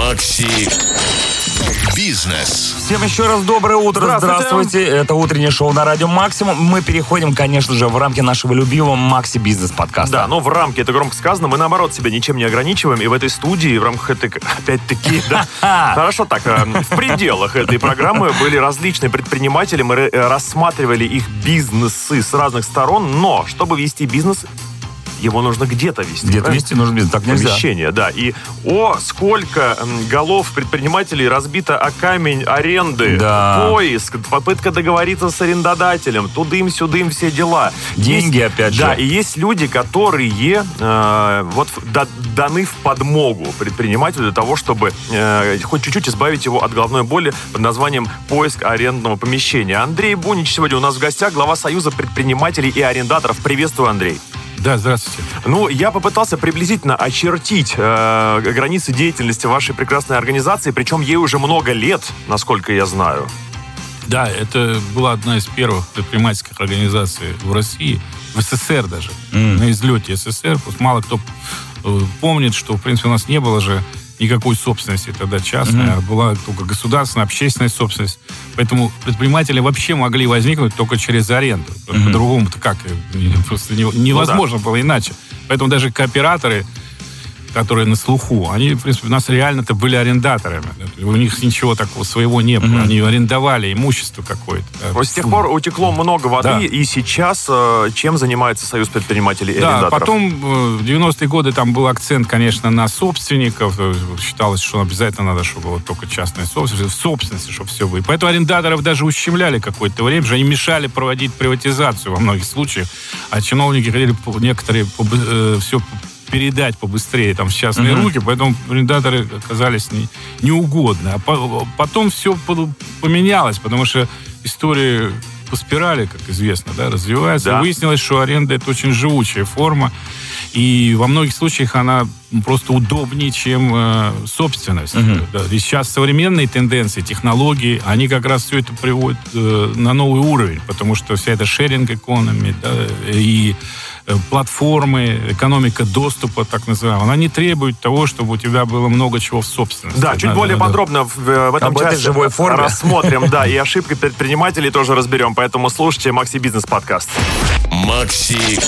Макси Бизнес. Всем еще раз доброе утро. Здравствуйте. Здравствуйте. Это утреннее шоу на радио Максимум. Мы переходим, конечно же, в рамки нашего любимого Макси Бизнес подкаста. Да, но в рамки, это громко сказано, мы наоборот себя ничем не ограничиваем, и в этой студии, в рамках этой, опять-таки, да, хорошо так, э, в пределах этой программы были различные предприниматели, мы э, рассматривали их бизнесы с разных сторон, но чтобы вести бизнес, его нужно где-то вести. Где-то правильно? вести нужно. Так нельзя. Помещение, да. И о, сколько голов предпринимателей разбито о камень аренды, Да. поиск, попытка договориться с арендодателем, тудым-сюдым все дела. Деньги, Есть- опять же. Да, и есть люди, которые э, вот даны в подмогу предпринимателю для того, чтобы э, хоть чуть-чуть избавить его от головной боли под названием поиск арендного помещения. Андрей Бунич сегодня у нас в гостях, глава Союза предпринимателей и арендаторов. Приветствую, Андрей. Да, здравствуйте. Ну, я попытался приблизительно очертить э, границы деятельности вашей прекрасной организации, причем ей уже много лет, насколько я знаю. Да, это была одна из первых предпринимательских организаций в России, в СССР даже, на излете СССР. Вот мало кто э, помнит, что, в принципе, у нас не было же никакой собственности тогда частной, а была только государственная, общественная собственность. Поэтому предприниматели вообще могли возникнуть только через аренду. По-другому-то как? Просто не- невозможно было иначе. Поэтому даже кооператоры, которые на слуху, они, в принципе, у нас реально-то были арендаторами. У них ничего такого своего не было. Они арендовали имущество какое-то. Вот с тех пор утекло много воды, Да. и сейчас э, чем занимается Союз предпринимателей и Да, арендаторов? потом э, в 90-е годы там был акцент, конечно, на собственников. Э, Считалось, что обязательно надо, чтобы вот только частная собственность, в собственности, чтобы все было. И Поэтому арендаторов даже ущемляли какое-то время, что они мешали проводить приватизацию во многих случаях. А чиновники хотели некоторые все передать побыстрее там в частные руки, поэтому арендаторы оказались не, неугодны. А по- потом все поменялось, потому что история по спирали, как известно, да, развивается. Да. Выяснилось, что аренда это очень живучая форма. И во многих случаях она просто удобнее, чем э, собственность. Да. И сейчас современные тенденции, технологии, они как раз все это приводят э, на новый уровень, потому что вся эта шеринг экономи и платформы, экономика доступа, так называемая, она не требует того, чтобы у тебя было много чего в собственности. Да, чуть более подробно в, в этом Об этой часе живой форме. рассмотрим, да, и ошибки предпринимателей тоже разберем, поэтому слушайте Макси Бизнес подкаст. Макси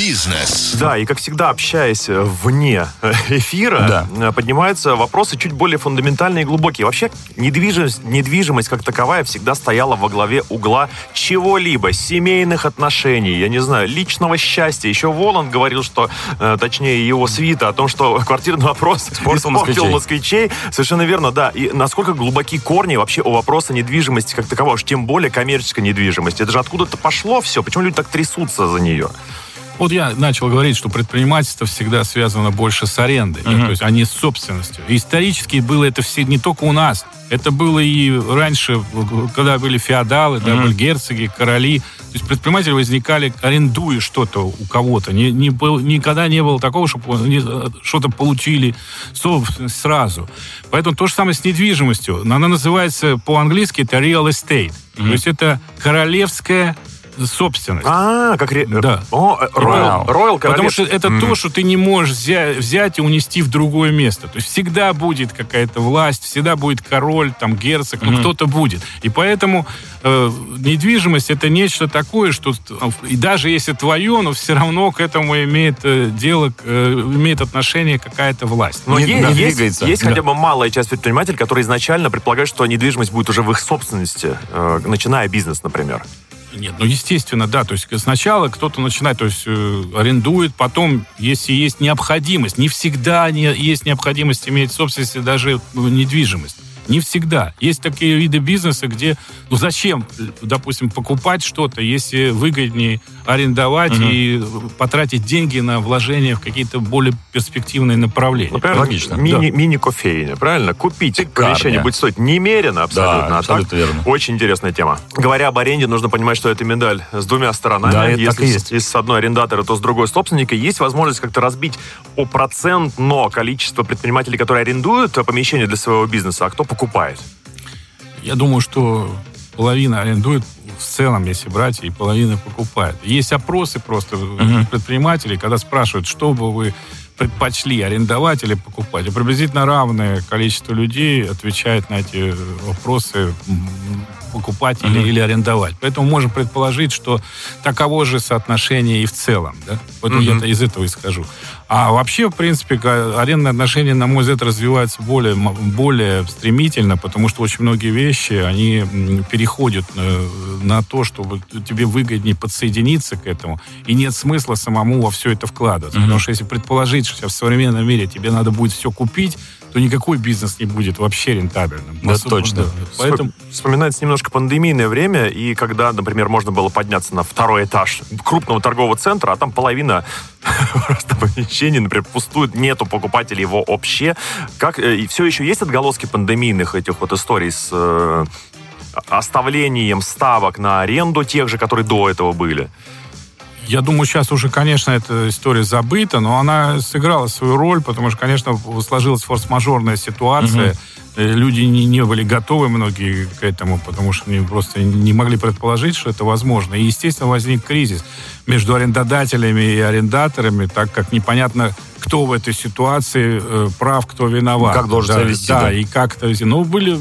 Бизнес. Да, и как всегда, общаясь э, вне э, эфира, Да. э, поднимаются вопросы чуть более фундаментальные и глубокие. Вообще, недвижимость, недвижимость как таковая всегда стояла во главе угла чего-либо, семейных отношений, я не знаю, личного счастья. Еще Воланд говорил, что, точнее, его свита о том, что квартирный вопрос Испортил испортил москвичей. москвичей. Совершенно верно, да. И насколько глубоки корни вообще у вопроса недвижимости как такового, уж тем более коммерческой недвижимости. Это же откуда-то пошло все. Почему люди так трясутся за нее? Вот я начал говорить, что предпринимательство всегда связано больше с арендой, да, то есть, а не с собственностью. И исторически было это все не только у нас. Это было и раньше, когда были феодалы, да, были герцоги, короли. То есть предприниматели возникали, арендуя что-то у кого-то. Не, не был- никогда не было такого, чтобы они что-то получили собственность сразу. Поэтому то же самое с недвижимостью. Она называется по-английски это real estate. То есть это королевская собственность. А, как... ре- Да. О, э, Роял, Вау. Роял Потому что это то, что ты не можешь взя- взять и унести в другое место. То есть всегда будет какая-то власть, всегда будет король, там герцог, ну кто-то будет. И поэтому э, недвижимость это нечто такое, что э, и даже если твое, но все равно к этому имеет э, дело, э, имеет отношение какая-то власть. Но не- есть, не есть- двигается. есть Да. хотя бы малая часть предпринимателей, которые изначально предполагают, что недвижимость будет уже в их собственности, э, начиная бизнес, например. Нет, ну естественно, да. То есть сначала кто-то начинает, то есть э, арендует, потом, если есть необходимость, не всегда не, есть необходимость иметь в собственности даже э, недвижимость. Не всегда. Есть такие виды бизнеса, где, ну зачем, допустим, покупать что-то, если выгоднее арендовать и потратить деньги на вложения в какие-то более перспективные направления. Например, Логично. Мини, мини-кофейня, правильно? Купить помещение будет стоить немерено абсолютно. Да, а абсолютно так, верно. Очень интересная тема. Говоря об аренде, нужно понимать, что это медаль с двумя сторонами. Да, это если так и есть. с- если с одной арендатора, то с другой собственника. Есть возможность как-то разбить по процентно количество предпринимателей, которые арендуют э, помещение для своего бизнеса, а кто покупает. Я думаю, что половина арендует в целом, если брать, и половина покупает. Есть опросы просто предпринимателей, когда спрашивают, что бы вы предпочли арендовать или покупать. И приблизительно равное количество людей отвечает на эти вопросы покупать mm-hmm. или, или арендовать. Поэтому можем предположить, что таково же соотношение и в целом. Да? Поэтому mm-hmm. я из этого исхожу. А вообще, в принципе, арендные отношения, на мой взгляд, развиваются более, более стремительно, потому что очень многие вещи, они переходят на, э, на то, чтобы тебе выгоднее подсоединиться к этому, и нет смысла самому во все это вкладываться. Mm-hmm. Потому что если предположить, что в современном мире тебе надо будет все купить, то никакой бизнес не будет вообще рентабельным. Да, По точно. Да. Поэтому... Вспоминается немножко пандемийное время, и когда, например, можно было подняться на второй этаж крупного торгового центра, а там половина просто помещений, например, пустует, нету покупателей его вообще. Как, э, и все еще есть отголоски пандемийных этих вот историй с э, оставлением ставок на аренду тех же, которые до этого были? Я думаю, сейчас уже, конечно, эта история забыта, но она сыграла свою роль, потому что, конечно, сложилась форс-мажорная ситуация. Угу. Люди не, не были готовы, многие, к этому, потому что они просто не могли предположить, что это возможно. И, естественно, возник кризис между арендодателями и арендаторами, так как непонятно, кто в этой ситуации э, прав, кто виноват. Как должен да, вести. Да, да, и как это вести. Ну, были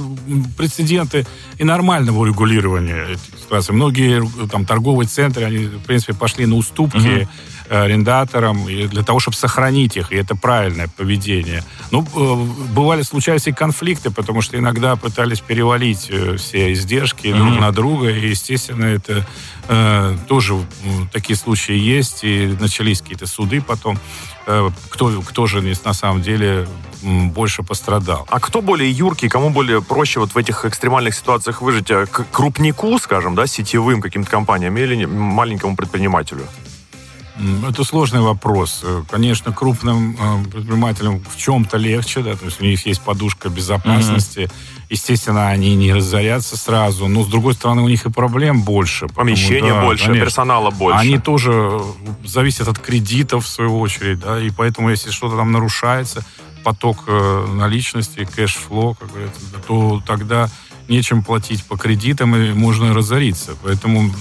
прецеденты и нормального регулирования этих ситуаций. Многие там торговые центры, они, в принципе, пошли на уступки. Угу арендаторам и для того, чтобы сохранить их, и это правильное поведение. Ну, э, бывали, случались и конфликты, потому что иногда пытались перевалить э, все издержки mm-hmm. друг на друга, и, естественно, это э, тоже такие случаи есть, и начались какие-то суды потом, э, кто, кто же на самом деле больше пострадал. А кто более юркий, кому более проще вот в этих экстремальных ситуациях выжить? К крупнику, скажем, да, сетевым каким-то компаниям или маленькому предпринимателю? Это сложный вопрос. Конечно, крупным э, предпринимателям в чем-то легче, да, то есть у них есть подушка безопасности. Mm-hmm. Естественно, они не разорятся сразу, но, с другой стороны, у них и проблем больше. Помещения да, больше, конечно, персонала больше. Они тоже зависят от кредитов, в свою очередь, да, и поэтому, если что-то там нарушается, поток э, наличности, кэш-фло, как говорится, то тогда нечем платить по кредитам, и можно разориться. Поэтому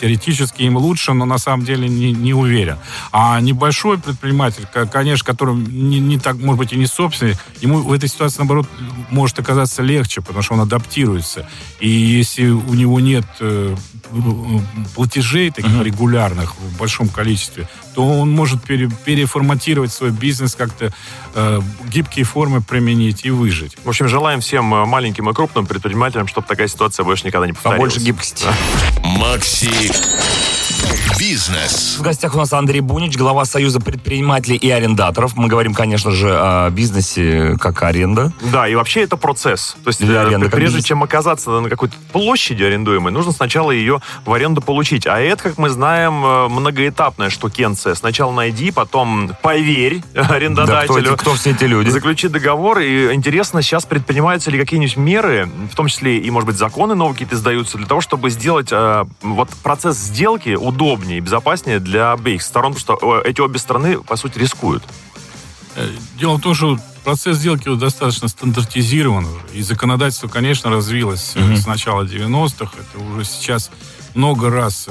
теоретически им лучше, но на самом деле не, не уверен. А небольшой предприниматель, конечно, который не, не так, может быть, и не собственный, ему в этой ситуации, наоборот, может оказаться легче, потому что он адаптируется. И если у него нет э, платежей таких uh-huh. регулярных в большом количестве, то он может пере, переформатировать свой бизнес, как-то э, гибкие формы применить и выжить. В общем, желаем всем э, маленьким и крупным предпринимателям, чтобы такая ситуация больше никогда не повторилась. Побольше гибкости. Макси Бизнес. В гостях у нас Андрей Бунич, глава Союза предпринимателей и арендаторов. Мы говорим, конечно же, о бизнесе как аренда. Да, и вообще это процесс. То есть Для э, аренды, прежде чем оказаться на какой-то площади арендуемой, нужно сначала ее в аренду получить. А это, как мы знаем, э, многоэтапная штукенция. Сначала найди, потом поверь арендодателю. Да, кто, кто все эти люди? Заключи договор. И интересно, сейчас предпринимаются ли какие-нибудь меры, в том числе и, может быть, законы новые какие-то издаются, для того, чтобы сделать э, вот процесс сделки удобнее и безопаснее для обеих сторон, потому что э, эти обе стороны, по сути, рискуют. Э, дело в том, что процесс сделки достаточно стандартизирован. И законодательство, конечно, развилось mm-hmm. с начала 90-х. Это уже сейчас много раз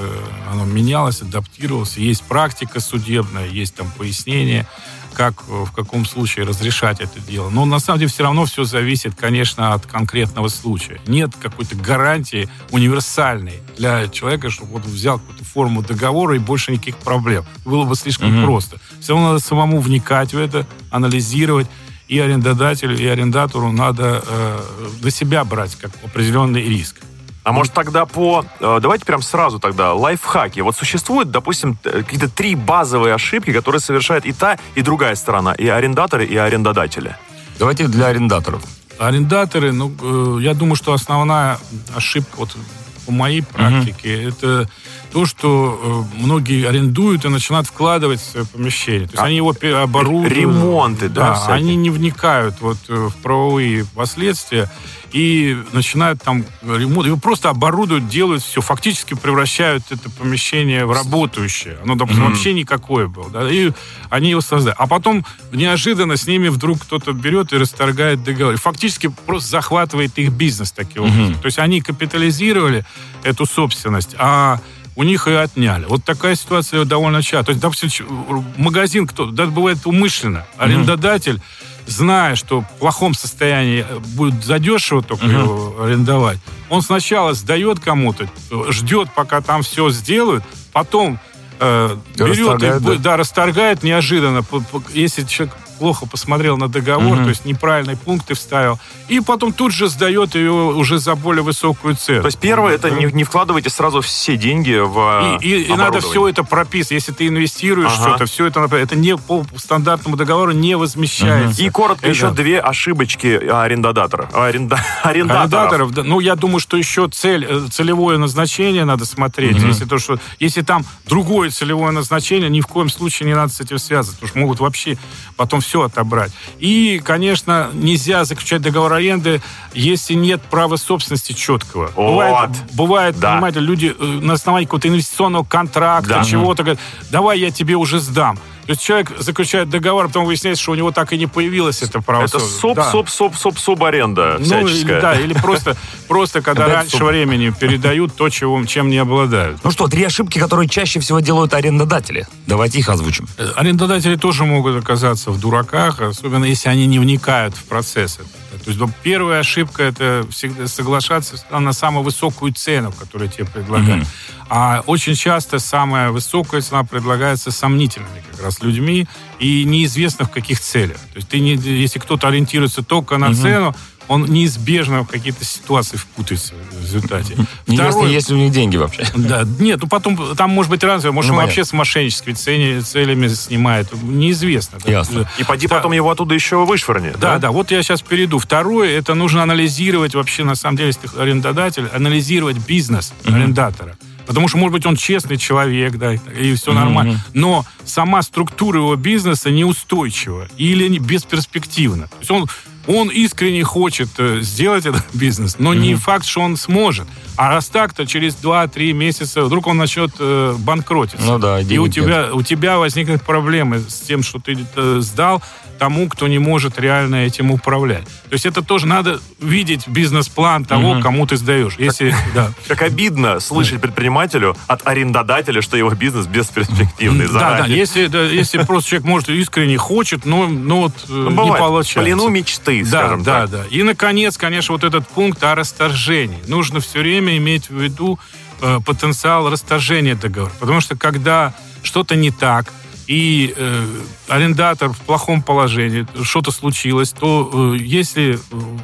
оно менялось, адаптировалось. Есть практика судебная, есть там пояснения как в каком случае разрешать это дело. Но на самом деле все равно все зависит, конечно, от конкретного случая. Нет какой-то гарантии универсальной для человека, чтобы вот взял какую-то форму договора и больше никаких проблем. Было бы слишком mm-hmm. просто. Все равно надо самому вникать в это, анализировать. И арендодателю, и арендатору надо э, для себя брать как определенный риск. А может тогда по... Э, давайте прям сразу тогда лайфхаки. Вот существуют, допустим, какие-то три базовые ошибки, которые совершает и та, и другая сторона. И арендаторы, и арендодатели. Давайте для арендаторов. Арендаторы, ну, э, я думаю, что основная ошибка, вот по моей практике, угу. это то, что э, многие арендуют и начинают вкладывать в свое помещение. То есть а, они его оборудуют. Ремонты, да? да они не вникают вот в правовые последствия и начинают там ремонт, его просто оборудуют, делают все, фактически превращают это помещение в работающее. Оно, допустим, mm-hmm. вообще никакое было. Да, и они его создают. А потом неожиданно с ними вдруг кто-то берет и расторгает договор. И фактически просто захватывает их бизнес таким mm-hmm. образом. То есть они капитализировали эту собственность, а у них и отняли. Вот такая ситуация довольно часто. То есть, допустим, магазин, кто, да, бывает умышленно, арендодатель, зная, что в плохом состоянии э, будет задешево только uh-huh. его арендовать, он сначала сдает кому-то, ждет, пока там все сделают, потом э, берет и, да? да, расторгает неожиданно. Если человек плохо посмотрел на договор, угу. то есть неправильные пункты вставил, и потом тут же сдает ее уже за более высокую цену. То есть первое, это не, не вкладывайте сразу все деньги в И, и, и надо все это прописывать. Если ты инвестируешь ага. что-то, все это, это не по стандартному договору не возмещается. Угу. И коротко это... еще две ошибочки арендодатора. Аренда... Арендаторов. Арендаторов да. Ну, я думаю, что еще цель, э, целевое назначение надо смотреть. Угу. Если, то, что, если там другое целевое назначение, ни в коем случае не надо с этим связывать, потому что могут вообще потом все отобрать. И, конечно, нельзя заключать договор аренды, если нет права собственности четкого. Вот. Бывает, бывает да. понимаете, люди э, на основании какого-то инвестиционного контракта, да. чего-то говорят, давай я тебе уже сдам. То есть человек заключает договор, а потом выясняется, что у него так и не появилось это право. Это соп, да. соп, соп, соп, субаренда ну, всяческая. Да, или просто, просто когда раньше времени передают то, чего, чем не обладают. Ну что, три ошибки, которые чаще всего делают арендодатели. Давайте их озвучим. Э, арендодатели тоже могут оказаться в дураках, особенно если они не вникают в процессы. То есть первая ошибка это всегда соглашаться на самую высокую цену, которую тебе предлагают. Mm-hmm. А очень часто самая высокая цена предлагается сомнительными как раз людьми и неизвестно в каких целях. То есть ты не, если кто-то ориентируется только на mm-hmm. цену, он неизбежно в какие-то ситуации впутается в результате. Второе, есть ли у них деньги вообще. Да, нет, ну потом там может быть разное, может ну, он вообще с мошенническими цели, целями снимает, неизвестно. Ясно. И поди потом его оттуда еще вышвырни. Да, да, да, вот я сейчас перейду. Второе, это нужно анализировать вообще, на самом деле, если ты арендодатель, анализировать бизнес mm-hmm. арендатора. Потому что, может быть, он честный человек, да, и все mm-hmm. нормально. Но сама структура его бизнеса неустойчива или бесперспективна. То есть он он искренне хочет э, сделать этот бизнес, но mm-hmm. не факт, что он сможет. А раз так, то через 2-3 месяца вдруг он начнет э, банкротиться. Ну да, и у тебя, у тебя возникнут проблемы с тем, что ты э, сдал тому, кто не может реально этим управлять. То есть это тоже надо видеть бизнес-план того, угу. кому ты сдаешь. Если, как, да. как обидно слышать предпринимателю от арендодателя, что его бизнес бесперспективный. Да, да, если, да, если просто человек может искренне хочет, но, но вот э, ну, не получается. плену мечты, да, скажем да, так. Да, да. И, наконец, конечно, вот этот пункт о расторжении. Нужно все время иметь в виду э, потенциал расторжения договора. Потому что когда что-то не так, и э, арендатор в плохом положении, что-то случилось, то э, если э,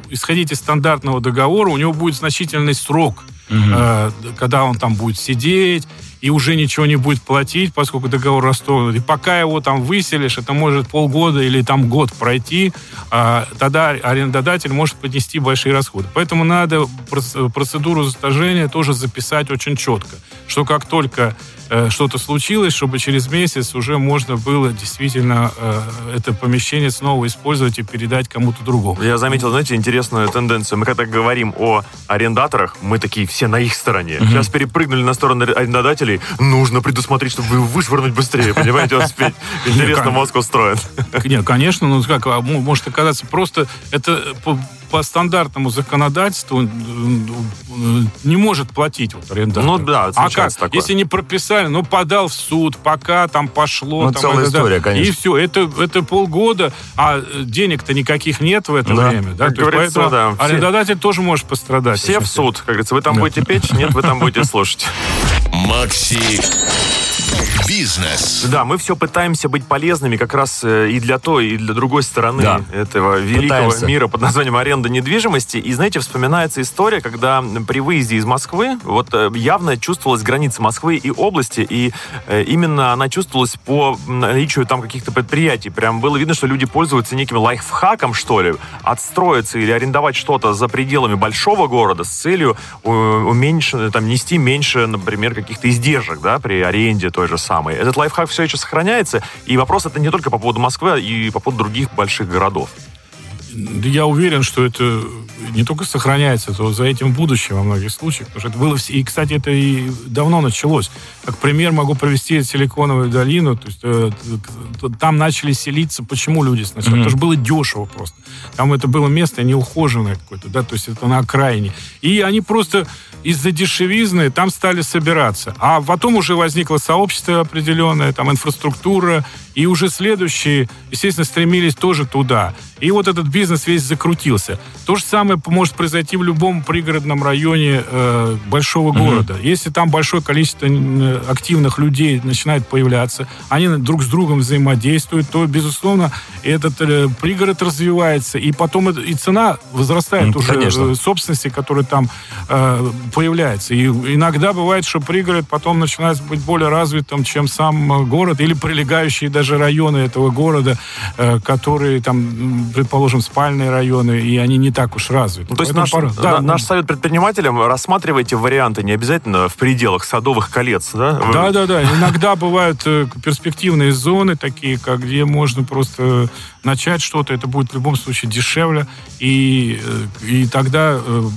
исходить из стандартного договора, у него будет значительный срок, угу. э, когда он там будет сидеть, и уже ничего не будет платить, поскольку договор расторгнут. И пока его там выселишь, это может полгода или там год пройти, а, тогда арендодатель может поднести большие расходы. Поэтому надо процедуру засторжения тоже записать очень четко, что как только Э, что-то случилось, чтобы через месяц уже можно было действительно э, это помещение снова использовать и передать кому-то другому. Я заметил, знаете, интересную тенденцию. Мы когда говорим о арендаторах, мы такие все на их стороне. Угу. Сейчас перепрыгнули на сторону арендодателей. Нужно предусмотреть, чтобы вышвырнуть быстрее, понимаете, успеть. Интересно, мозг устроен. Нет, конечно, ну как, а, может оказаться просто это по стандартному законодательству не может платить вот арендатор. Ну да, а как? Такое. Если не прописали, ну подал в суд, пока там пошло. Ну, там, целая это, история, конечно. И все, это, это полгода, а денег-то никаких нет в это да. время. Да? То поэтому да, арендодатель все, тоже может пострадать. Все в суд, как говорится. Вы там да. будете петь, нет, вы там будете слушать. Макси Бизнес. Да, мы все пытаемся быть полезными как раз э, и для той, и для другой стороны да. этого великого пытаемся. мира под названием аренда недвижимости. И, знаете, вспоминается история, когда при выезде из Москвы вот э, явно чувствовалась граница Москвы и области, и э, именно она чувствовалась по наличию там каких-то предприятий. Прям было видно, что люди пользуются неким лайфхаком, что ли, отстроиться или арендовать что-то за пределами большого города с целью уменьшить, там, нести меньше, например, каких-то издержек, да, при аренде той же самой. Этот лайфхак все еще сохраняется, и вопрос это не только по поводу Москвы, и по поводу других больших городов. Я уверен, что это не только сохраняется, то за этим будущее во многих случаях. Потому что это было... И, кстати, это и давно началось. Как пример могу привести Силиконовую долину. То есть, э, там начали селиться. Почему люди сначала? Mm-hmm. Потому что было дешево просто. Там это было место неухоженное какое-то, да, то есть это на окраине. И они просто из-за дешевизны там стали собираться. А потом уже возникло сообщество определенное, там инфраструктура, и уже следующие, естественно, стремились тоже туда. И вот этот бизнес весь закрутился. То же самое может произойти в любом пригородном районе э, большого города. Mm-hmm. Если там большое количество активных людей начинает появляться, они друг с другом взаимодействуют, то, безусловно, этот э, пригород развивается, и потом это, и цена возрастает уже конечно. Э, собственности, которая там э, появляется. И иногда бывает, что пригород потом начинает быть более развитым, чем сам э, город, или прилегающие даже районы этого города, э, которые там предположим, спальные районы, и они не так уж развиты. Ну, то есть наш, пора... да, наш совет предпринимателям, рассматривайте варианты не обязательно в пределах садовых колец, да? Да, да, да. Иногда бывают э, перспективные зоны такие, как где можно просто начать что-то, это будет в любом случае дешевле, и, э, и тогда э,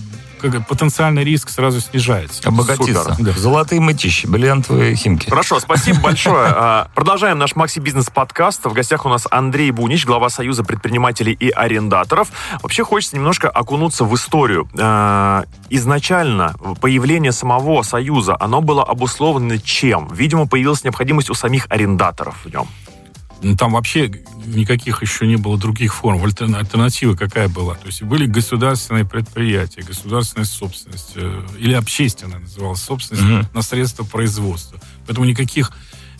как, потенциальный риск сразу снижается. Обогатиться. Да. Золотые мытищи, бриллиантовые химки. Хорошо, спасибо большое. А, продолжаем наш Макси Бизнес подкаст. В гостях у нас Андрей Бунич, глава Союза предпринимателей и арендаторов. Вообще хочется немножко окунуться в историю. А, изначально появление самого Союза, оно было обусловлено чем? Видимо, появилась необходимость у самих арендаторов в нем. Ну, там вообще никаких еще не было других форм. Альтернатива какая была? То есть были государственные предприятия, государственная собственность, э, или общественная называлась собственность mm-hmm. на средства производства. Поэтому никаких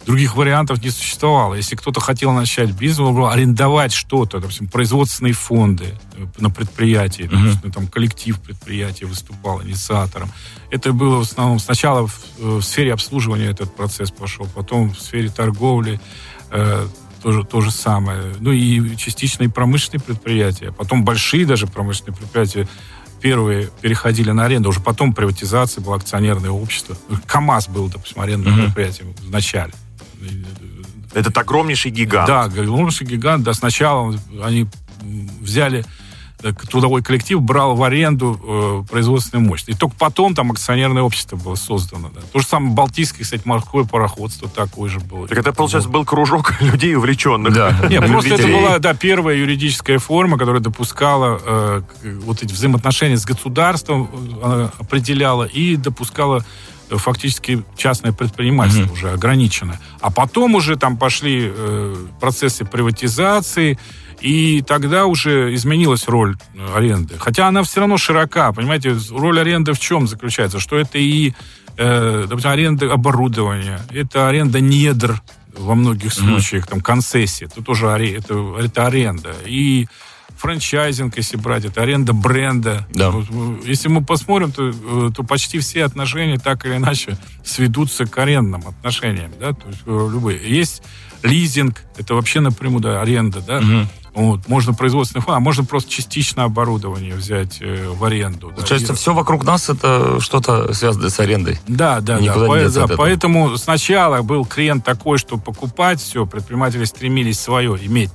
других вариантов не существовало. Если кто-то хотел начать бизнес, он был арендовать что-то, допустим, производственные фонды э, на предприятии, mm-hmm. допустим, там коллектив предприятия выступал инициатором. Это было в основном сначала в, э, в сфере обслуживания этот процесс пошел, потом в сфере торговли, тоже то же самое. Ну и частичные промышленные предприятия. Потом большие даже промышленные предприятия первые переходили на аренду, уже потом приватизация была, акционерное общество. КАМАЗ был, допустим, арендным mm-hmm. предприятием в начале. Это огромнейший гигант. Да, огромнейший гигант. Да, сначала они взяли трудовой коллектив брал в аренду э, производственную мощность. И только потом там акционерное общество было создано. Да. То же самое Балтийское, кстати, морское пароходство такое же было. Так это, получается, был кружок людей увлеченных. Да. Нет, просто это была, да, первая юридическая форма, которая допускала э, вот эти взаимоотношения с государством, э, определяла и допускала э, фактически частное предпринимательство mm-hmm. уже ограниченное. А потом уже там пошли э, процессы приватизации, и тогда уже изменилась роль э, аренды. Хотя она все равно широка, понимаете, роль аренды в чем заключается? Что это и, э, допустим, аренда оборудования, это аренда недр во многих случаях, mm-hmm. там, концессии, это тоже это, это аренда. И франчайзинг, если брать, это аренда бренда. Да. Если мы посмотрим, то, э, то почти все отношения так или иначе сведутся к арендным отношениям, да, то есть э, любые. Есть лизинг, это вообще напрямую, да, аренда, да. Угу. Вот, можно производственный а можно просто частично оборудование взять э, в аренду. Получается, да, все вокруг нас это что-то связанное с арендой. Да, да, да. По, да поэтому сначала был клиент такой, что покупать все, предприниматели стремились свое иметь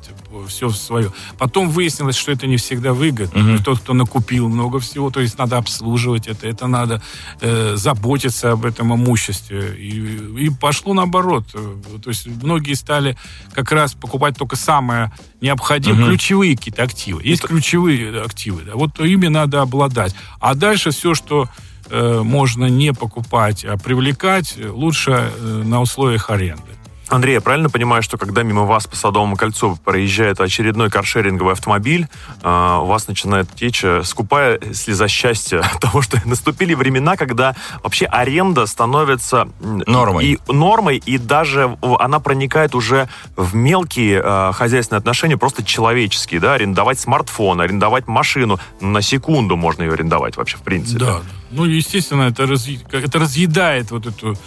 все свое. Потом выяснилось, что это не всегда выгодно. Угу. Тот, кто накупил много всего, то есть надо обслуживать это, это надо э, заботиться об этом имуществе. И, и пошло наоборот. То есть многие стали как раз покупать только самое необходимое, угу. ключевые какие-то активы. Есть это... ключевые активы, да, вот ими надо обладать. А дальше все, что э, можно не покупать, а привлекать, лучше э, на условиях аренды. Андрей, я правильно понимаю, что когда мимо вас по Садовому кольцу проезжает очередной каршеринговый автомобиль, а, у вас начинает течь э, скупая слеза счастья от того, что наступили времена, когда вообще аренда становится нормой. И нормой, и даже она проникает уже в мелкие э, хозяйственные отношения, просто человеческие, да, арендовать смартфон, арендовать машину, на секунду можно ее арендовать вообще, в принципе. Да, ну, естественно, это, раз, это разъедает вот эту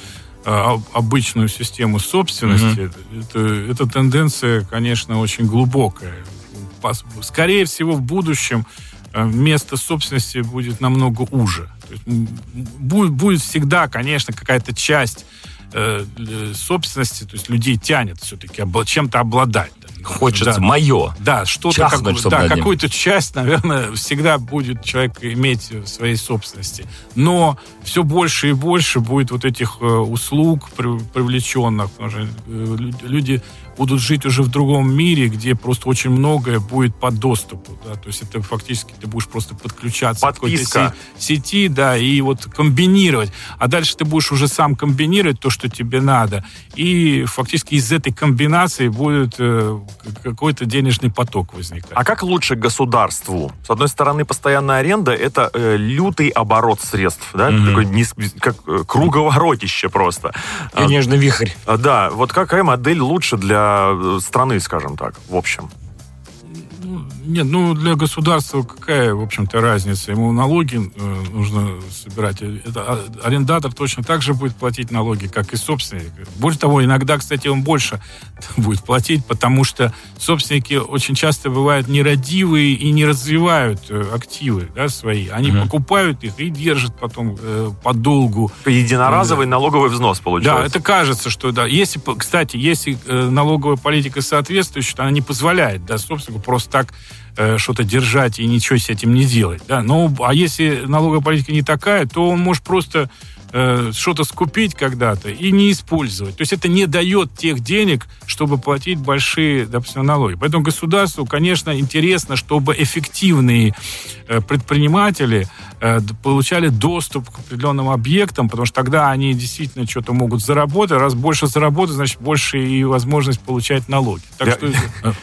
обычную систему собственности, mm-hmm. это, эта тенденция, конечно, очень глубокая. Скорее всего, в будущем а, место собственности будет намного уже. Будет, будет всегда, конечно, какая-то часть э, собственности, то есть людей тянет все-таки чем-то обладать. Хочется да. мое. Да, что-то, как, да, какую-то часть, наверное, всегда будет человек иметь в своей собственности. Но все больше и больше будет вот этих э, услуг привлеченных, потому что э, люди будут жить уже в другом мире, где просто очень многое будет по доступу. Да? То есть это фактически ты будешь просто подключаться Подписка. к какой-то сети, да, и вот комбинировать. А дальше ты будешь уже сам комбинировать то, что тебе надо. И фактически из этой комбинации будет э, какой-то денежный поток возникать. А как лучше государству? С одной стороны, постоянная аренда — это э, лютый оборот средств, да? Mm-hmm. Такой низ, как э, круговоротище просто. Денежный вихрь. А, да, вот какая модель лучше для Э, страны, скажем так, в общем? Нет, ну для государства какая, в общем-то, разница? Ему налоги э, нужно собирать. Это, а, арендатор точно так же будет платить налоги, как и собственник. Более того, иногда, кстати, он больше будет платить, потому что собственники очень часто бывают нерадивые и не развивают э, активы да, свои. Они угу. покупают их и держат потом э, подолгу. Единоразовый да. налоговый взнос получается. Да, это кажется, что да. Если, кстати, если э, налоговая политика соответствующая, то она не позволяет да, собственнику просто так э, что-то держать и ничего с этим не делать. Да? Ну, а если налоговая политика не такая, то он может просто э, что-то скупить когда-то и не использовать. То есть это не дает тех денег, чтобы платить большие, допустим, налоги. Поэтому государству, конечно, интересно, чтобы эффективные э, предприниматели получали доступ к определенным объектам, потому что тогда они действительно что-то могут заработать. Раз больше заработать, значит, больше и возможность получать налоги. Так я, что...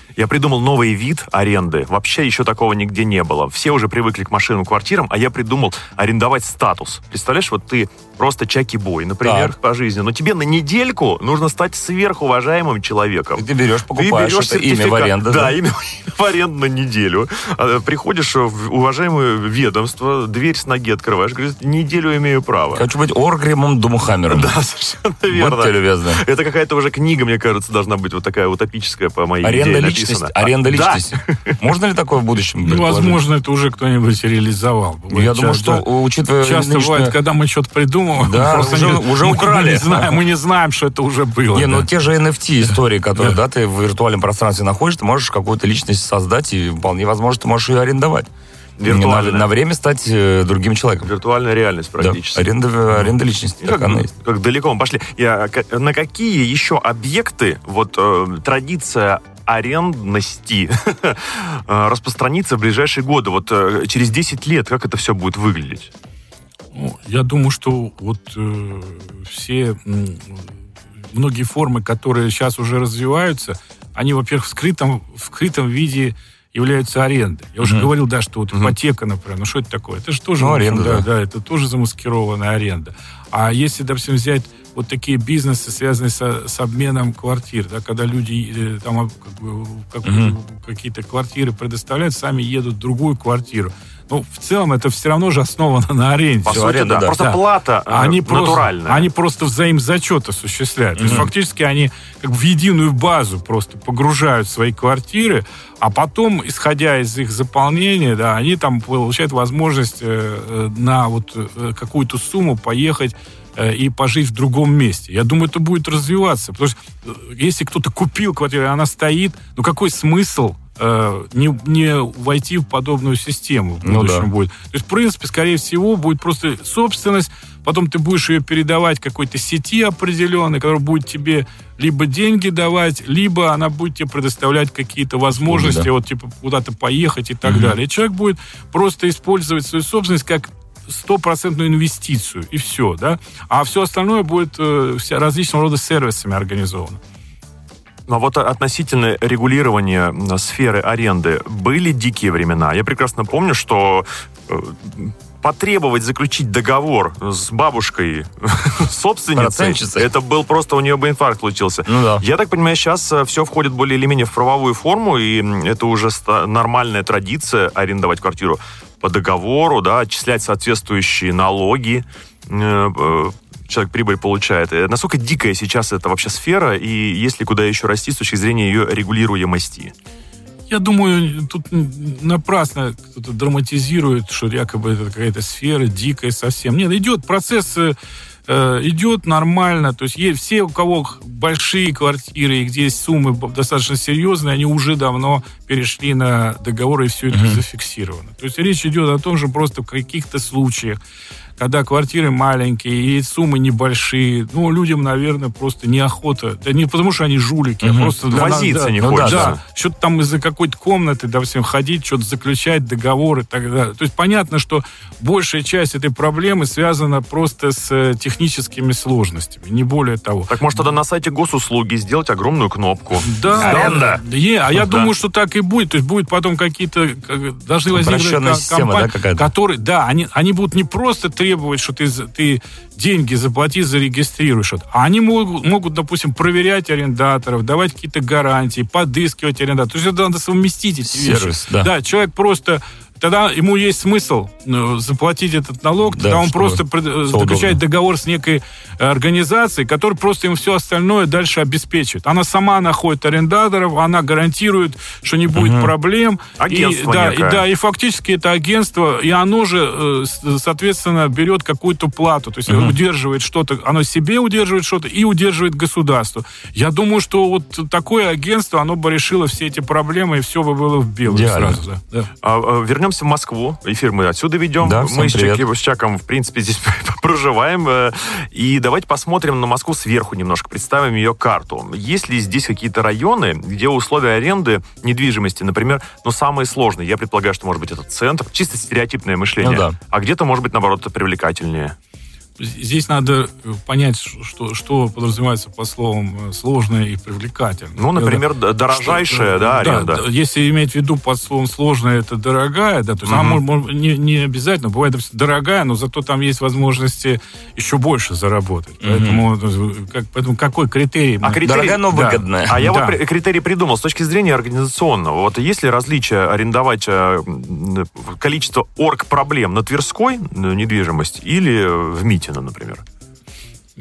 я придумал новый вид аренды. Вообще еще такого нигде не было. Все уже привыкли к машинам, квартирам, а я придумал арендовать статус. Представляешь, вот ты просто чаки-бой, например, так. по жизни. Но тебе на недельку нужно стать сверхуважаемым человеком. И ты берешь, покупаешь ты берешь это имя в аренду. Да, да? имя в аренду на неделю. А, приходишь в уважаемое ведомство, дверь с ноги открываешь, говорит, неделю имею право. Хочу быть Оргримом Думухаммером. Да, совершенно верно. Будьте любезны. Это какая-то уже книга, мне кажется, должна быть вот такая утопическая по моей Аренда идее личности. написана. Аренда личности. Да. Можно ли такое в будущем? Ну, возможно, это уже кто-нибудь реализовал. Я думаю, что, учитывая Часто бывает, когда мы что-то придумываем, да, просто уже, не, уже украли. Мы не, знаем, мы не знаем, что это уже было. Не, ну, да. ну те же NFT истории, которые, да. да, ты в виртуальном пространстве находишь, ты можешь какую-то личность создать, и вполне возможно, ты можешь ее арендовать. На, на время стать э, другим человеком. Виртуальная реальность практически. Да. Аренда, аренда личности. Как, она есть. как далеко мы пошли. Я, на какие еще объекты вот э, традиция арендности э, распространится в ближайшие годы? Вот э, через 10 лет как это все будет выглядеть? Ну, я думаю, что вот э, все э, многие формы, которые сейчас уже развиваются, они, во-первых, в скрытом, в скрытом виде являются арендой. Я уже mm-hmm. говорил, да, что вот ипотека, например, ну что это такое? Это же тоже ну, аренда, да, да. да, это тоже замаскированная аренда. А если, допустим, взять вот такие бизнесы, связанные со, с обменом квартир, да, когда люди э, там как бы, как, mm-hmm. какие-то квартиры предоставляют, сами едут в другую квартиру. Ну, в целом, это все равно же основано на аренде. По сути, аренда, да. Просто да. плата э, они натуральная. Просто, они просто взаимзачет осуществляют. Mm-hmm. То есть, фактически, они как бы в единую базу просто погружают свои квартиры, а потом, исходя из их заполнения, да, они там получают возможность э, на вот какую-то сумму поехать и пожить в другом месте. Я думаю, это будет развиваться. Потому что э, если кто-то купил квартиру, и она стоит, ну какой смысл э, не, не войти в подобную систему в будущем ну, да. будет. То есть, в принципе, скорее всего, будет просто собственность, потом ты будешь ее передавать какой-то сети определенной, которая будет тебе либо деньги давать, либо она будет тебе предоставлять какие-то возможности, да. вот типа куда-то поехать и так угу. далее. И человек будет просто использовать свою собственность как стопроцентную инвестицию, и все, да. А все остальное будет э, различного рода сервисами организовано. Но вот относительно регулирования сферы аренды были дикие времена. Я прекрасно помню, что э, потребовать заключить договор с бабушкой собственницей, это был просто у нее бы инфаркт случился. Ну, да. Я так понимаю, сейчас э, все входит более или менее в правовую форму, и это уже нормальная традиция арендовать квартиру по договору, да, отчислять соответствующие налоги э, человек прибыль получает. Э, насколько дикая сейчас эта вообще сфера, и есть ли куда еще расти с точки зрения ее регулируемости? Я думаю, тут напрасно кто-то драматизирует, что якобы это какая-то сфера дикая совсем. Нет, идет процесс э, идет нормально. То есть есть, все, у кого большие квартиры и где есть суммы достаточно серьезные, они уже давно перешли на договоры, и все это mm-hmm. зафиксировано. То есть речь идет о том, что просто в каких-то случаях когда квартиры маленькие и суммы небольшие, ну, людям, наверное, просто неохота. Да не потому, что они жулики, угу. а просто... Возиться да, не ну, хочется. Да, что-то там из-за какой-то комнаты, допустим, ходить, что-то заключать, договоры и так далее. То есть понятно, что большая часть этой проблемы связана просто с э, техническими сложностями, не более того. Так может тогда на сайте госуслуги сделать огромную кнопку? Да. Аренда. Да, не, а я да. думаю, что так и будет. То есть будет потом какие-то... Должны возникнуть компании, да, которые... Да, они, они будут не просто три требовать, что ты, ты деньги заплати, зарегистрируешь это. А они могут, могут, допустим, проверять арендаторов, давать какие-то гарантии, подыскивать арендаторов. То есть это надо совместить эти Сервис, вещи. Да. да, человек просто тогда ему есть смысл э, заплатить этот налог, тогда да, он просто заключает договор с некой организацией, которая просто ему все остальное дальше обеспечит. Она сама находит арендаторов, она гарантирует, что не будет угу. проблем. Агентство и, да, и, да, и фактически это агентство, и оно же, э, соответственно, берет какую-то плату, то есть угу. удерживает что-то, оно себе удерживает что-то и удерживает государство. Я думаю, что вот такое агентство, оно бы решило все эти проблемы, и все бы было в белом сразу. Да. Да. А, а, вернемся вернемся в Москву. Эфир мы отсюда ведем. Да, мы с, Чак, с Чаком, в принципе, здесь проживаем. Э, и давайте посмотрим на Москву сверху немножко, представим ее карту. Есть ли здесь какие-то районы, где условия аренды недвижимости, например, ну, самые сложные? Я предполагаю, что, может быть, это центр. Чисто стереотипное мышление. Ну, да. А где-то, может быть, наоборот, привлекательнее. Здесь надо э, понять, что, что подразумевается по словам э, сложное и привлекательное. Ну, например, это, дорожайшая, что, да, аренда. Да, если иметь в виду под словом сложное, это дорогая, да, то есть угу. она может, не, не обязательно, бывает дорогая, но зато там есть возможности еще больше заработать. Угу. Поэтому, э, как, поэтому какой критерий? А критерий... Дорогая, но выгодная. Да. А я да. вот критерий придумал с точки зрения организационного. Вот есть ли различие арендовать количество орг-проблем на Тверской недвижимость или в МИТе? Путина, например?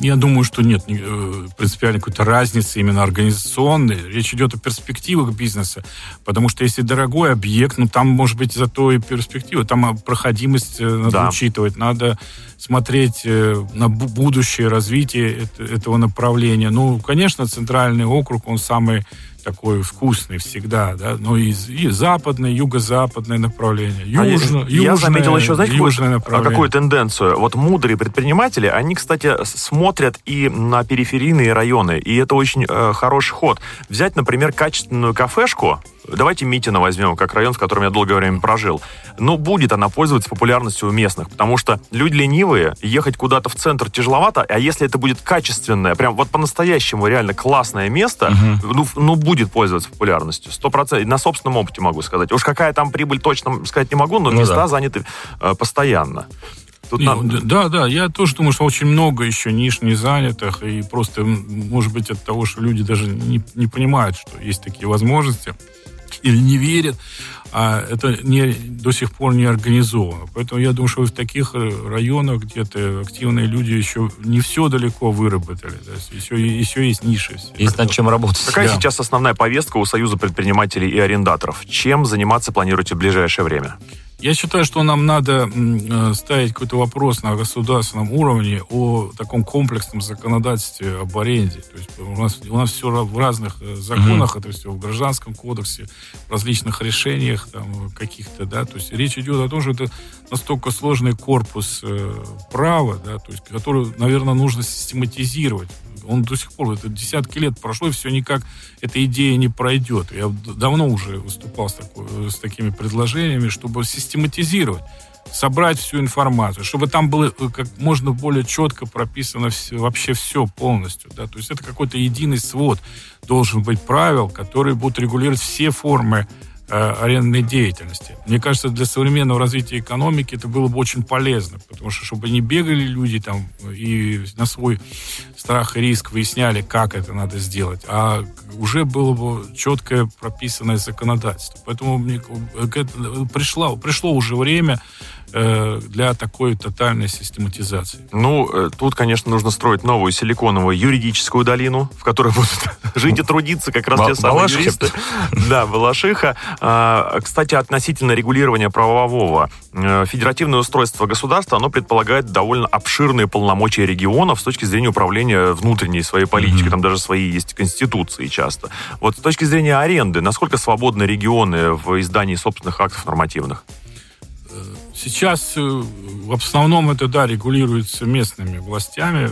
Я думаю, что нет э, принципиальной какой-то разницы именно организационной. Речь идет о перспективах бизнеса. Потому что если дорогой объект, ну там может быть зато и перспектива, там проходимость э, надо да. учитывать, надо смотреть э, на будущее развитие этого направления. Ну, конечно, центральный округ, он самый такой вкусный всегда, да, но и, и западное, юго-западное направление, южно, а я, заметил еще, знаете, южное направление. какую тенденцию? Вот мудрые предприниматели, они, кстати, смотрят и на периферийные районы, и это очень э, хороший ход. Взять, например, качественную кафешку, Давайте Митина возьмем, как район, в котором я долгое время прожил. Но будет она пользоваться популярностью у местных, потому что люди ленивые, ехать куда-то в центр тяжеловато, а если это будет качественное, прям вот по-настоящему реально классное место, угу. ну, ну, будет пользоваться популярностью. Сто процентов. На собственном опыте могу сказать. Уж какая там прибыль точно сказать не могу, но ну, места да. заняты э, постоянно. Тут нам... Да, да, я тоже думаю, что очень много еще ниш не занятых, и просто, может быть, от того, что люди даже не, не понимают, что есть такие возможности или не верят, а это не, до сих пор не организовано. Поэтому я думаю, что в таких э, районах где-то активные люди еще не все далеко выработали. То есть еще, еще есть ниши. Есть над чем работать. Какая да. сейчас основная повестка у Союза предпринимателей и арендаторов? Чем заниматься планируете в ближайшее время? Я считаю, что нам надо э, ставить какой-то вопрос на государственном уровне о таком комплексном законодательстве об аренде. То есть у нас, у нас все в разных э, законах, mm-hmm. это все в гражданском кодексе, в различных решениях там, каких-то, да. То есть речь идет о том, что это настолько сложный корпус э, права, да, то есть который, наверное, нужно систематизировать он до сих пор, это десятки лет прошло, и все никак эта идея не пройдет. Я давно уже выступал с, такой, с такими предложениями, чтобы систематизировать собрать всю информацию, чтобы там было э, как можно более четко прописано все, вообще все полностью. Да? То есть это какой-то единый свод должен быть правил, которые будут регулировать все формы Э, арендной деятельности. Мне кажется, для современного развития экономики это было бы очень полезно, потому что чтобы не бегали люди там и на свой страх и риск выясняли, как это надо сделать, а уже было бы четкое прописанное законодательство. Поэтому мне пришло, пришло уже время э, для такой тотальной систематизации. Ну, э, тут, конечно, нужно строить новую силиконовую юридическую долину, в которой будут жить и трудиться как раз те самые юристы. Да, Балашиха. А, кстати, относительно регулирования правового, э, федеративное устройство государства, оно предполагает довольно обширные полномочия регионов с точки зрения управления внутренней своей политикой. Там даже свои есть конституции часто. Вот с точки зрения аренды, насколько свободны регионы в издании собственных актов нормативных? Сейчас э, в основном это, да, регулируется местными властями,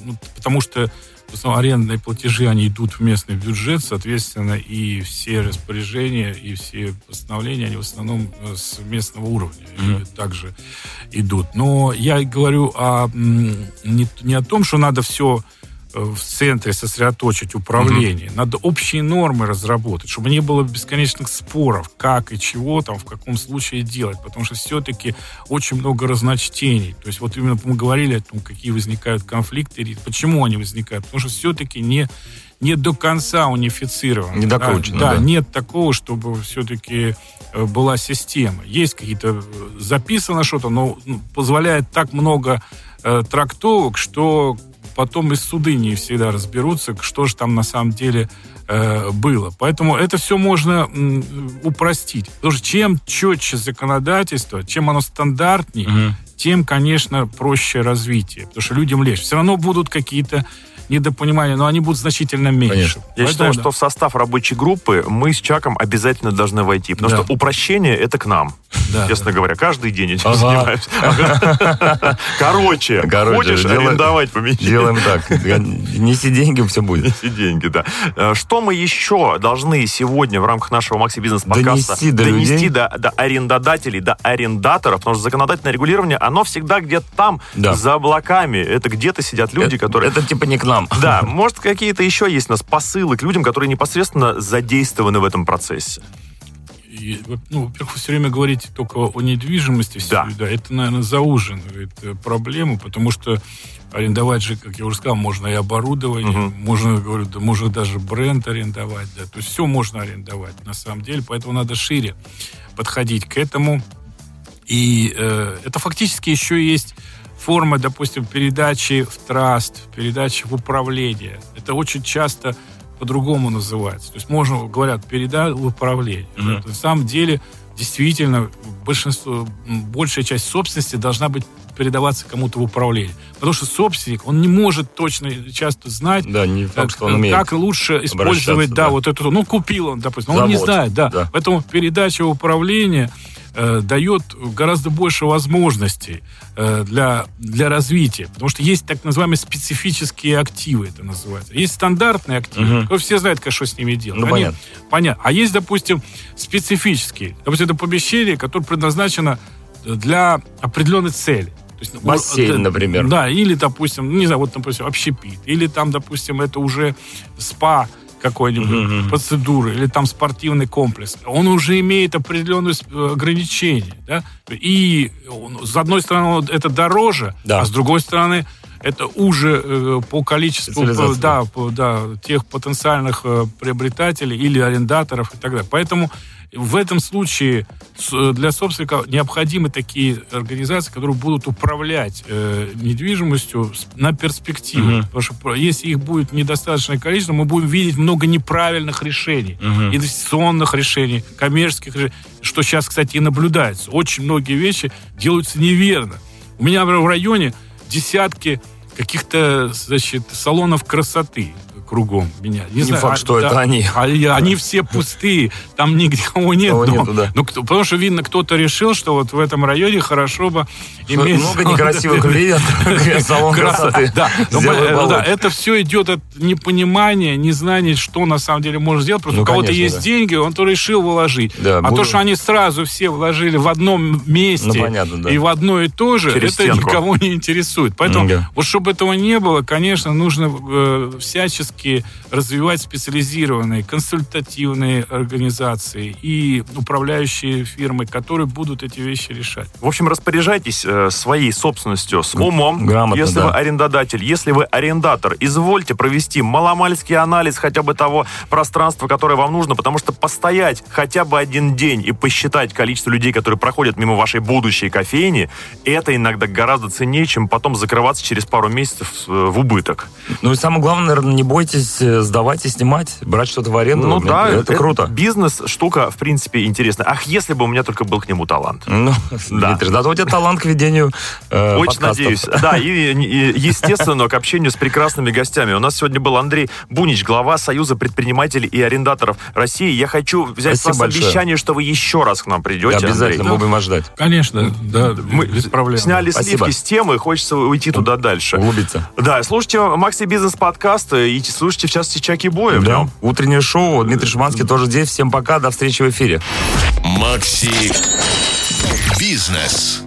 ну, потому что в основном арендные платежи, они идут в местный бюджет, соответственно, и все распоряжения, и все постановления, они в основном э, с местного уровня mm-hmm. также идут. Но я говорю о, не, не о том, что надо все в центре сосредоточить управление. Угу. Надо общие нормы разработать, чтобы не было бесконечных споров, как и чего там, в каком случае делать. Потому что все-таки очень много разночтений. То есть вот именно мы говорили о том, какие возникают конфликты, почему они возникают. Потому что все-таки не, не до конца унифицировано. Не докручено, да, да. нет такого, чтобы все-таки э, была система. Есть какие-то... Э, записано что-то, но ну, позволяет так много э, трактовок, что потом и суды не всегда разберутся, что же там на самом деле э, было. Поэтому это все можно м, упростить. Потому что чем четче законодательство, чем оно стандартнее, угу. тем, конечно, проще развитие. Потому что людям легче. Все равно будут какие-то недопонимания, но они будут значительно меньше. Конечно. Я Поэтому, считаю, да. что в состав рабочей группы мы с Чаком обязательно должны войти, потому да. что упрощение это к нам. Да, честно да. говоря, каждый день этим ага. занимаюсь. Короче, Короче хочешь делаем, арендовать помещение? Делаем так. Неси деньги, все будет. Неси деньги, да. Э, что мы еще должны сегодня в рамках нашего Макси Бизнес подкаста донести, до, донести до, до арендодателей, до арендаторов? Потому что законодательное регулирование, оно всегда где-то там, да. за облаками. Это где-то сидят люди, это, которые... Это типа не к нам. Да, может, какие-то еще есть у нас посылы к людям, которые непосредственно задействованы в этом процессе? ну, во-первых, все время говорите только о недвижимости. Да. да. Это, наверное, зауживает э, проблему, потому что арендовать же, как я уже сказал, можно и оборудование, угу. можно, говорю, да, можно даже бренд арендовать, да, то есть все можно арендовать на самом деле, поэтому надо шире подходить к этому. И э, это фактически еще есть форма, допустим, передачи в траст, передачи в управление. Это очень часто по-другому называется. То есть можно, говорят, передать в управление. Mm-hmm. На самом деле, действительно, большинство, большая часть собственности должна быть передаваться кому-то в управление. Потому что собственник, он не может точно часто знать, да, не факт, что он умеет как лучше использовать, да, да, вот эту, ну, купил он, допустим, но он не знает, да. да. Поэтому передача в управление э, дает гораздо больше возможностей э, для, для развития. Потому что есть так называемые специфические активы, это называется. Есть стандартные активы, угу. все знают, как, что с ними делать. Ну, Они, понятно. понятно. А есть, допустим, специфические. Допустим, это помещение, которое предназначено для определенной цели. То есть, Бассейн, например. Да, или, допустим, не знаю, вот, допустим, общепит. Или там, допустим, это уже спа, какой-нибудь mm-hmm. процедуры или там спортивный комплекс, он уже имеет определенные э, ограничения. Да? И с одной стороны это дороже, да. а с другой стороны это уже э, по количеству по, да, по, да, тех потенциальных э, приобретателей или арендаторов и так далее. Поэтому в этом случае для собственника необходимы такие организации, которые будут управлять э, недвижимостью на перспективу. Угу. Потому что если их будет недостаточное количество, мы будем видеть много неправильных решений. Угу. Инвестиционных решений, коммерческих решений, что сейчас, кстати, и наблюдается. Очень многие вещи делаются неверно. У меня в районе десятки каких-то, значит, салонов красоты кругом меня. Не, не знаю, факт, а, что да, это они. А, они все пустые, там никого нет. Никого нету, да. ну, кто, потому что, видно, кто-то решил, что вот в этом районе хорошо бы иметь... Много некрасивых людей, салон красоты. Да, да, это все идет от непонимания, незнания, что на самом деле можно сделать. Просто ну, у кого-то есть деньги, он то решил вложить. а то, что они сразу все вложили в одном месте ну, и в одно и то же, это никого не интересует. Поэтому вот чтобы этого не было, конечно, нужно э, всячески все-таки развивать специализированные консультативные организации и управляющие фирмы, которые будут эти вещи решать. В общем, распоряжайтесь э, своей собственностью с умом, Грамотно, если да. вы арендодатель. Если вы арендатор, извольте провести маломальский анализ хотя бы того пространства, которое вам нужно, потому что постоять хотя бы один день и посчитать количество людей, которые проходят мимо вашей будущей кофейни, это иногда гораздо ценнее, чем потом закрываться через пару месяцев э, в убыток. Ну и самое главное, наверное, не бойтесь э, сдавать и снимать, брать что-то в аренду. Ну да, это, круто. Бизнес штука, в принципе, интересная. Ах, если бы у меня только был к нему талант. Ну, Да. Дмитрий, зато у тебя талант к ведению э, Очень подкастов. надеюсь. Да, и, и, естественно, к общению с прекрасными гостями. У нас сегодня был Андрей Бунич, глава Союза предпринимателей и арендаторов России. Я хочу взять Спасибо с вас большое. обещание, что вы еще раз к нам Да, придете, обязательно, Андрей. мы будем вас ждать. Конечно, да, Мы без проблем. сняли Спасибо. сливки с темы, хочется уйти туда дальше. Углубиться. Да, слушайте Макси Бизнес подкаст и слушайте в частности Чаки Боя. Да. Утреннее шоу. Дмитрий Шиманский тоже здесь. Всем пока. До встречи в эфире. Макси Бизнес.